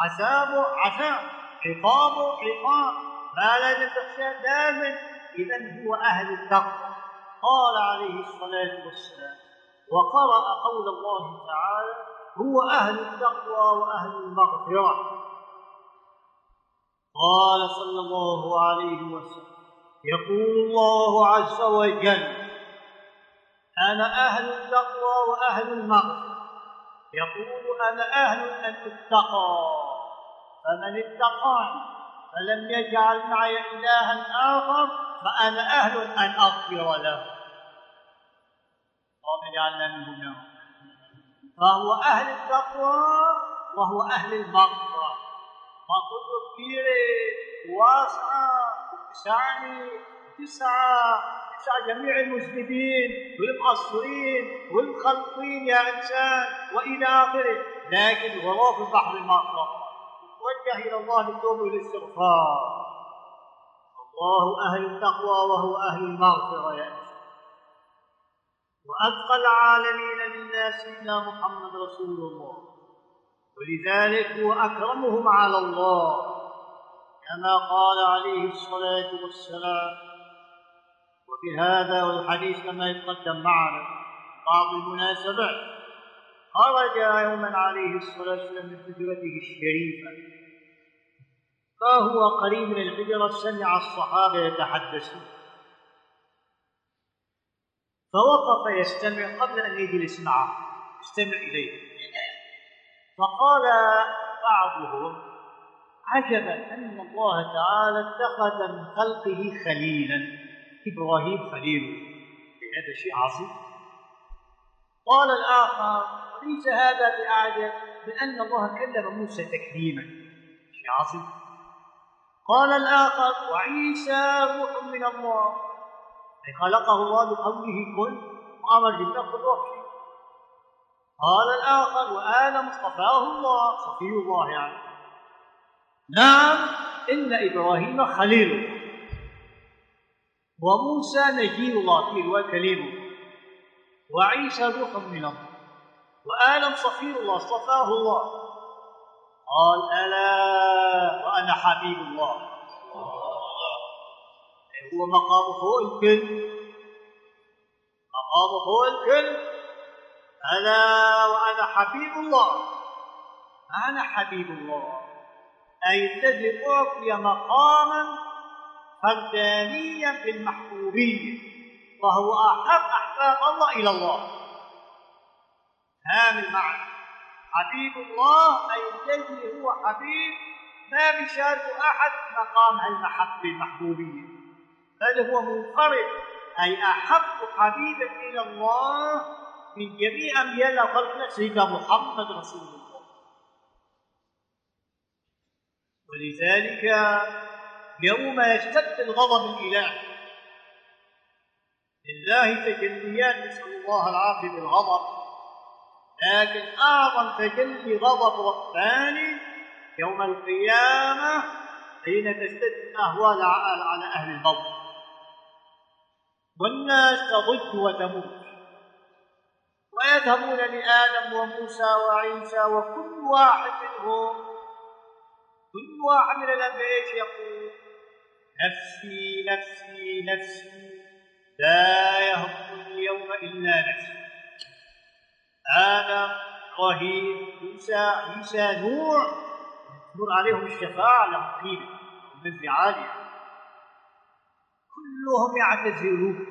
عذابه عذاب عقابه عقاب. ما لازم تخشى دائما إذا هو أهل التقوى. قال عليه الصلاة والسلام وقرأ قول الله تعالى هو أهل التقوى وأهل المغفرة. قال صلى الله عليه وسلم يقول الله عز وجل أنا أهل التقوى وأهل المغفرة. يقول أنا أهل أن اتقى فمن اتقاني فلم يجعل معي إلها آخر فأنا أهل أن أغفر له. اللهم اجعلنا منهم. فهو أهل التقوى وهو أهل المغفرة. مغفرة كبيرة واسعة وتسعني تسعة تسعى جميع المذنبين والمقصرين والمخلطين يا إنسان وإلى آخره. لكن وراء في البحر المغفرة. توجه إلى الله بالتوبة والاستغفار. الله أهل التقوى وهو أهل المغفرة يا إنسان. وأتقى العالمين لله سيدنا محمد رسول الله. ولذلك هو أكرمهم على الله كما قال عليه الصلاة والسلام. وفي هذا والحديث كما يتقدم معنا بعض المناسبات خرج يوما عليه الصلاة والسلام من حجرته الشريفة. فهو قريب من الحجرة سمع الصحابة يتحدثون. فوقف يستمع قبل أن يجلس معه يستمع إليه. فقال بعضهم عجبا أن الله تعالى اتخذ من خلقه خليلا. إبراهيم خليل. هذا شيء عظيم. قال الآخر ليس هذا بأعجب؟ بأن الله كلم موسى تكليما. شيء عظيم. قال الآخر وعيسى روح من الله. خلقه الله بقوله كن وأمر بالنقل وحي قال الآخر وآدم اصطفاه الله صفي الله يعني. نعم إن إبراهيم خليل. وموسى نجي الله فيه وكليمه وعيسى روح من الله. وآدم صفي الله اصطفاه الله. قال ألا وأنا حبيب الله. هو مقام فوق الكل. مقام فوق الكل. ألا وأنا حبيب الله. أنا حبيب الله. أي الذي أعطي مقاما فردانيا في المحبوبية وهو أحب أحباب الله إلى الله. هذا المعنى. حبيب الله أي الذي هو حبيب. ما بيشارك أحد مقام المحبة المحبوبية بل هو منفرد أي أحب حبيب إلى الله من جميع أنبياء خلقنا سيدنا محمد رسول الله. ولذلك يوم يشتد الغضب الإلهي لله تجليات نسأل الله العافية بالغضب لكن أعظم تجلي غضب رباني يوم القيامة حين تشتد الأهوال على أهل الموت والناس تضج وتموت ويذهبون لآدم وموسى وعيسى وكل واحد منهم كل واحد من الأنبياء يقول؟ نفسي نفسي نفسي لا يهم اليوم إلا نفسي آدم إبراهيم موسى عيسى نوح نور عليهم الشفاعة لهم قيمة ومنزلة عالية كلهم يعتذرون.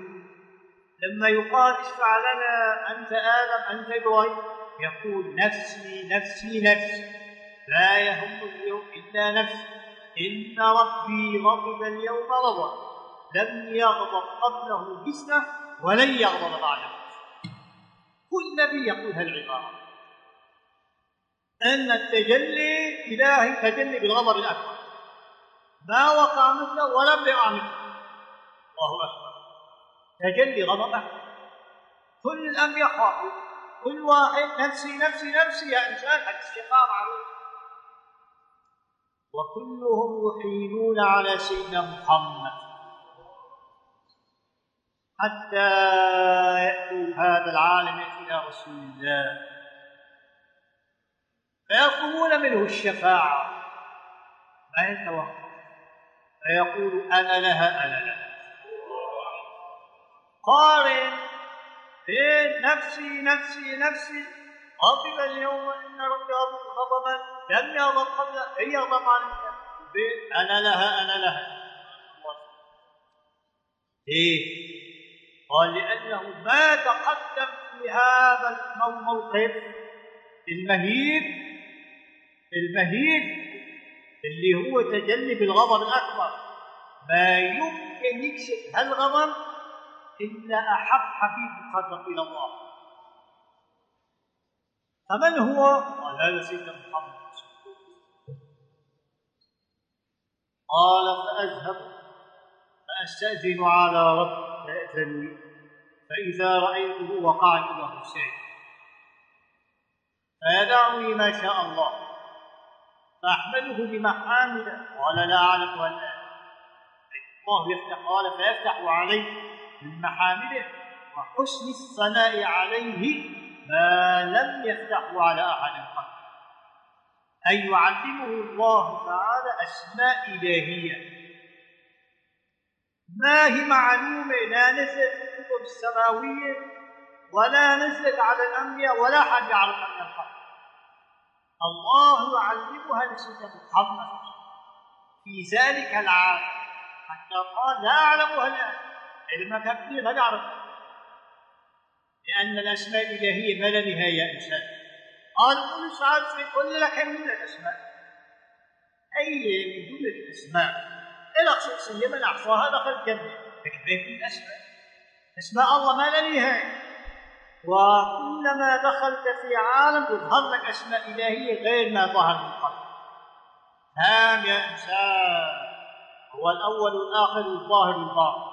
لما يقال اشفع لنا أنت آدم أنت إبراهيم يقول نفسي نفسي نفسي. لا يهم اليوم إلا نفسي. إن ربي غضب اليوم غضبا لم يغضب قبله بسنة ولن يغضب بعده. كل نبي يقول هالعبارة. أن التجلي إلهي تجلي بالغضب الأكبر. ما وقع مثله ولم يقع مثله. الله أكبر. تجلي غضبه. كل الأنبياء خاطئ كل واحد نفسي نفسي نفسي يا إنسان الشيطان معروف وكلهم يحيلون على سيدنا محمد. حتى يأتوا هذا العالم إلى رسول الله. فيطلبون منه الشفاعة. ما يتوقف. فيقول أنا لها أنا لها. قارن بين نفسي نفسي نفسي. غضب اليوم إن ربي غضب غضبا. لم يغضب قبل أن يغضب عليك. أنا لها أنا لها. إيه؟ قال لأنه ما تقدم في هذا الموقف المهيب المهيب اللي هو تجلي بالغضب الأكبر. ما يمكن يكشف هالغضب إلا أحب حبيب خلق إلى الله. فمن هو؟ قال هذا سيدنا محمد قال فأذهب فأستأذن على ربي فأذن فإذا رأيته وقعت له السيف فيدعني ما شاء الله. فأحمده بمحامد قال لا أعلم ولا الله يفتح قال فيفتح عليه من محامده وحسن الثناء عليه ما لم يفتحه على أحد قبل أي يعلمه الله تعالى أسماء إلهية. ما هي معلومة لا نزلت في الكتب السماوية ولا نزلت على الأنبياء ولا حد يعرفها من الخلق الله يعلمها لسيدنا محمد. في ذلك العام حتى قال لا أعلمها الآن. علمك كبير لا يعرفها لأن الأسماء الإلهية ما لا نهاية إنسان قال كل ساعات في لك من الأسماء. أي من جملة الأسماء؟ إلى شخصية من أحصاها دخل الجنة. لكن في الأسماء؟ أسماء الله ما لا نهاية. وكلما دخلت في عالم تظهر لك أسماء إلهية غير ما ظهر من قبل. نعم يا إنسان. هو الأول والآخر والظاهر والباطن.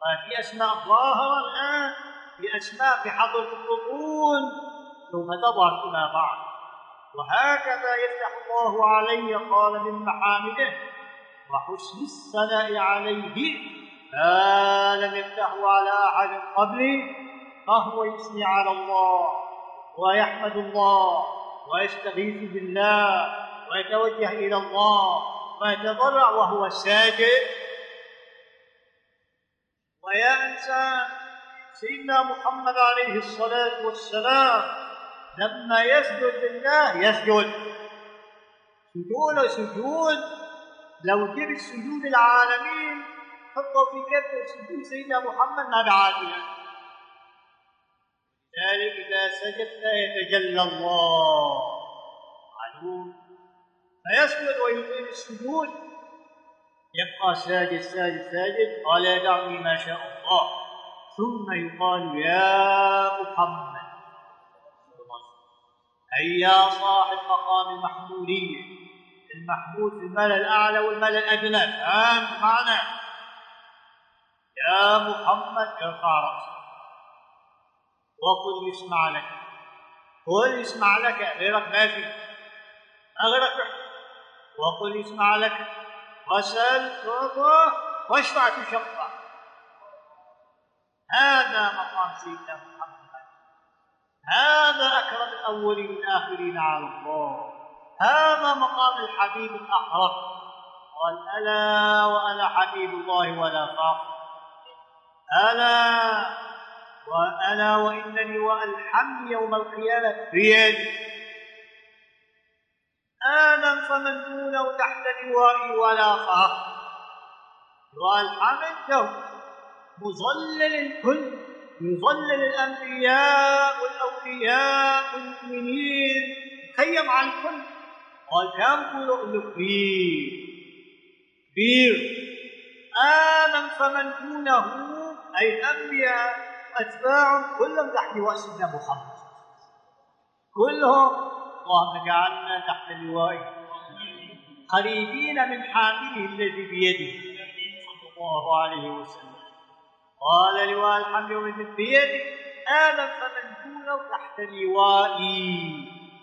ففي أسماء ظاهرة الآن في أسماء في حضرة البطون ثم تظهر فيما بعد. وهكذا يفتح الله علي قال من محامده وحسن الثناء عليه. ما لم يفتحه على أحد قبلي فهو يثني على الله ويحمد الله ويستغيث بالله ويتوجه إلى الله ويتضرع وهو ساجد. ويا إنسان سيدنا محمد عليه الصلاة والسلام. لما يسجد لله يسجد. سجود سجود. لو جبت سجود العالمين حطوا في كفة سجود سيدنا محمد ما بعادها ذلك إذا سجدت يتجلى الله معلوم فيسجد ويطيل السجود. يبقى ساجد ساجد ساجد قال يدعني ما شاء الله. ثم يقال يا محمد. أي يا صاحب مقام المحمودية المحمود في الملأ الأعلى والملأ الأدنى. فهمت معنى يا محمد ارفع رأسك. وقل يسمع لك. قل يسمع لك. غيرك ما في. غيرك؟ وقل يسمع لك. وسل تعطى واشفع تشفع هذا مقام سيدنا محمد. هذا أكرم الأولين والآخرين على الله. هذا مقام الحبيب الأقرب قال ألا وأنا حبيب الله ولا فاقر ألا وألا وإن لواء الحمد يوم القيامة بيدي. آدم فمن دونه تحت لوائي ولا فخر لواء الحمد له مظلل الكل. يظلل الأنبياء والأولياء والمؤمنين. مخيم على الكل. قال كم له كبير كبير. آدم فمن دونه. أي الأنبياء أتباعهم كلهم تحت لواء سيدنا محمد. كلهم اللهم اجعلنا تحت لوائه. قريبين من حامله الذي بيده. صلى الله عليه وسلم. قال لواء الحمد يوم بيده. آدم فمن دونه تحت لوائي.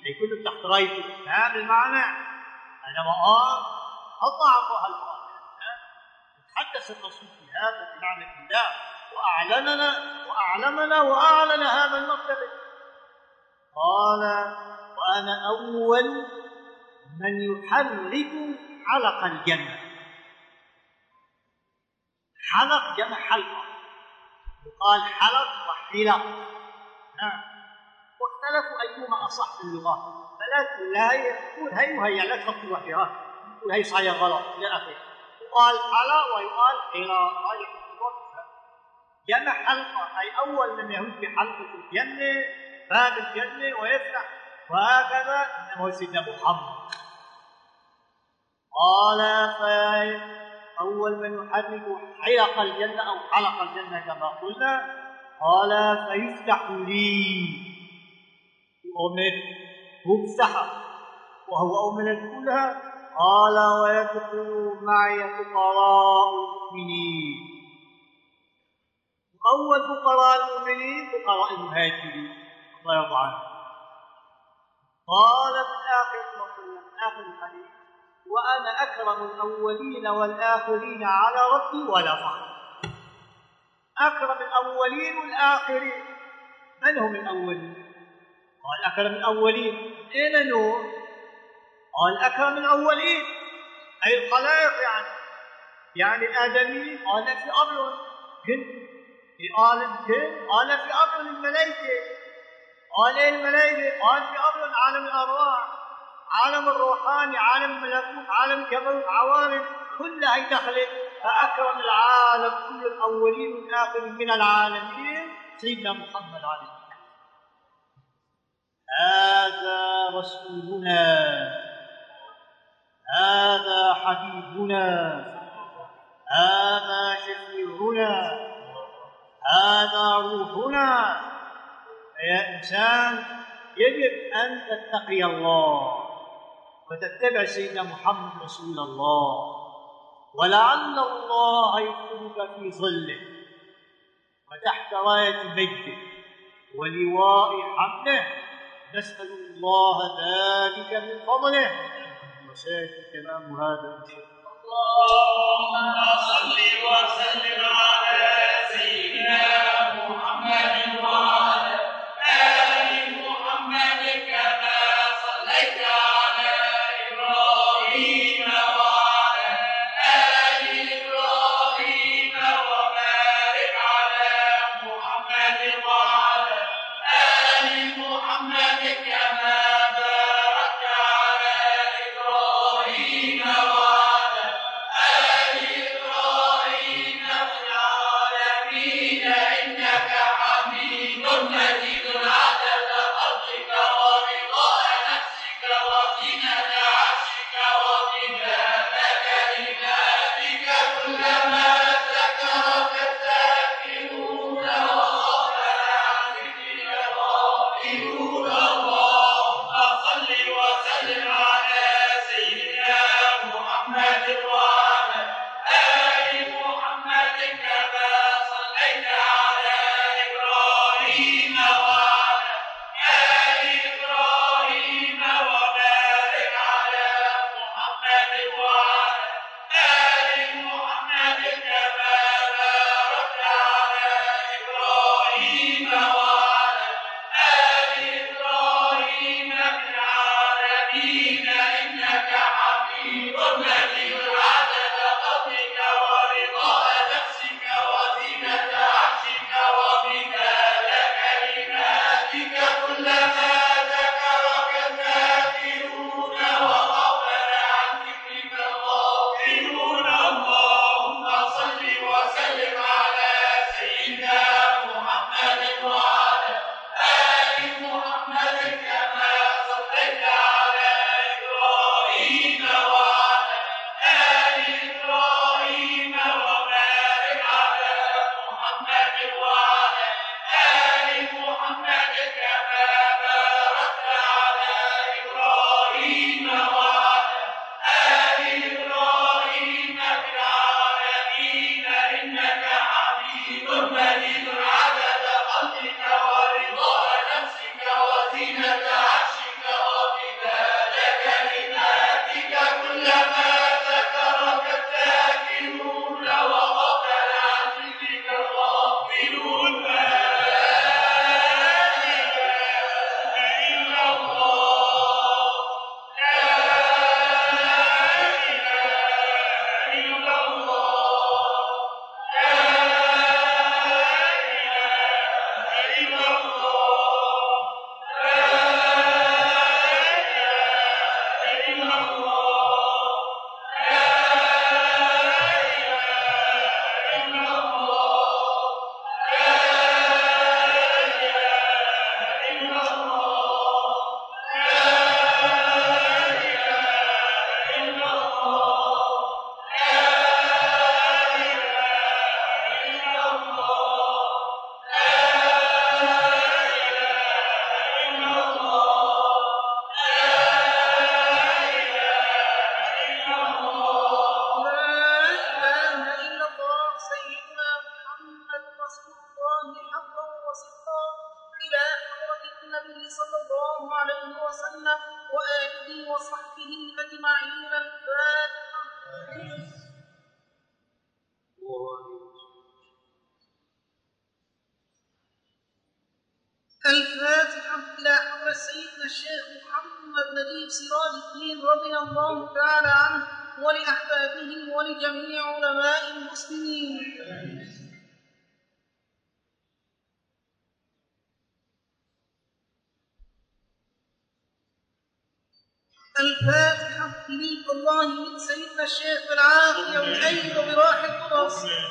أي كله تحت رأيته. فاهم المعنى؟ أنا الله أعطاها المقام تحدث الرسول في هذا بنعمة الله. وأعلننا وأعلمنا وأعلن هذا المرتبة قال وأنا أول من يحرك حلق الجنة حلق جمع حلقة. يقال حلق وحلق. نعم. واختلفوا أيهما أصح في اللغة. فلا لا يقول هي وهي لا تحط وحيها يقول هي صحيح غلط. إلى آخره يقال حلق ويقال حلق. جمع حلقة. أي أول من يهود في حلقة الجنة باب الجنة ويفتح وهكذا إنه سيدنا محمد. قال فأول من يحرك حلق الجنة أو حلق الجنة كما قلنا قال فيفتح لي. أمر مفتحة وهو أمر يدخلها قال ويدخل معي فقراء المؤمنين. أول فقراء المؤمنين فقراء المهاجرين. الله يرضى عنهم. قالت آخر وسلم آخر الحديث وأنا أكرم الأولين والآخرين على ربي ولا فخر أكرم الأولين والآخرين. من هم الأولين؟ قال أكرم الأولين. أين نور؟ قال أكرم الأولين. أي الخلائق يعني. يعني الآدميين قال في أمر. جن. في آل الجن قال في أمر الملائكة. قال إيه الملائكة؟ قال في أرض عالم الأرواح عالم الروحاني عالم الملكوت عالم جبروت عوالم كلها دخلت فأكرم العالم كل الأولين والآخرين من العالمين سيدنا محمد عليه هذا رسولنا هذا حبيبنا هذا شفيعنا هذا روحنا. فيا إنسان يجب أن تتقي الله وتتبع سيدنا محمد رسول الله ولعل الله يكتبك في ظله وتحت راية بيته ولواء حمله نسأل الله ذلك من فضله. وسيأتي الكلام هذا إن شاء الله. اللهم صل وسلم على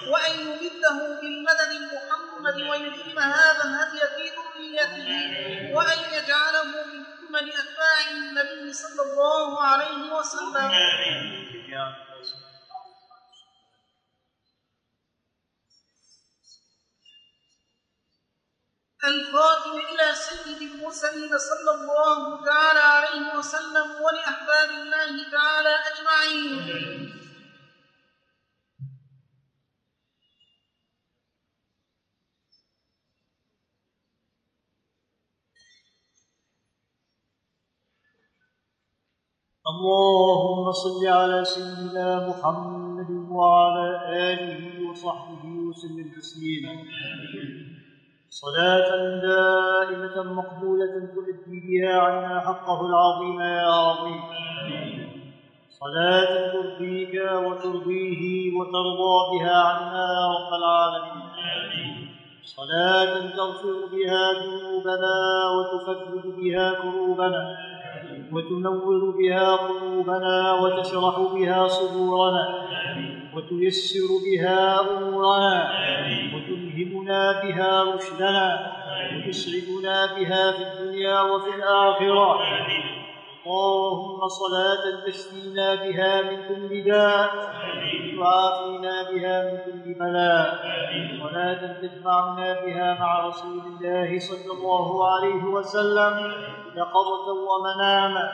وأن يمده بالمدد المحمد ويديم هذا الهدي في ذريته وأن يجعله من ثمن أتباع النبي صلى الله عليه وسلم. الخاتم إلى سيد المرسلين صلى الله تعالى عليه وسلم ولأحباب الله تعالى أجمعين. اللهم صل على سيدنا محمد وعلى آله وصحبه وسلم تسليما. صلاة دائمة مقبولة تؤدي بها عنا حقه العظيم يا عظيم صلاة ترضيك وترضيه وترضى بها عنا يا رب العالمين. صلاة تغفر بها ذنوبنا وتفرج بها كروبنا وتنور بها قلوبنا وتشرح بها صدورنا. وتيسر بها أمورنا. وتلهمنا بها رشدنا. وتسعدنا بها في الدنيا وفي الآخرة. اللهم صلاة تشفينا بها من كل داء وعافينا بها من كل بلاء صلاة تجمعنا بها مع رسول الله صلى الله عليه وسلم يقظة ومناما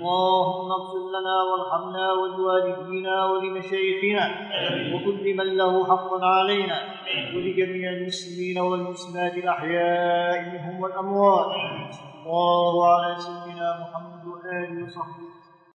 اللهم اغفر لنا وارحمنا ولوالدينا ولمشايخنا وكل من له حق علينا ولجميع المسلمين والمسلمات الأحياء منهم والأموات. صلى الله على سيدنا محمد وآله وصحبه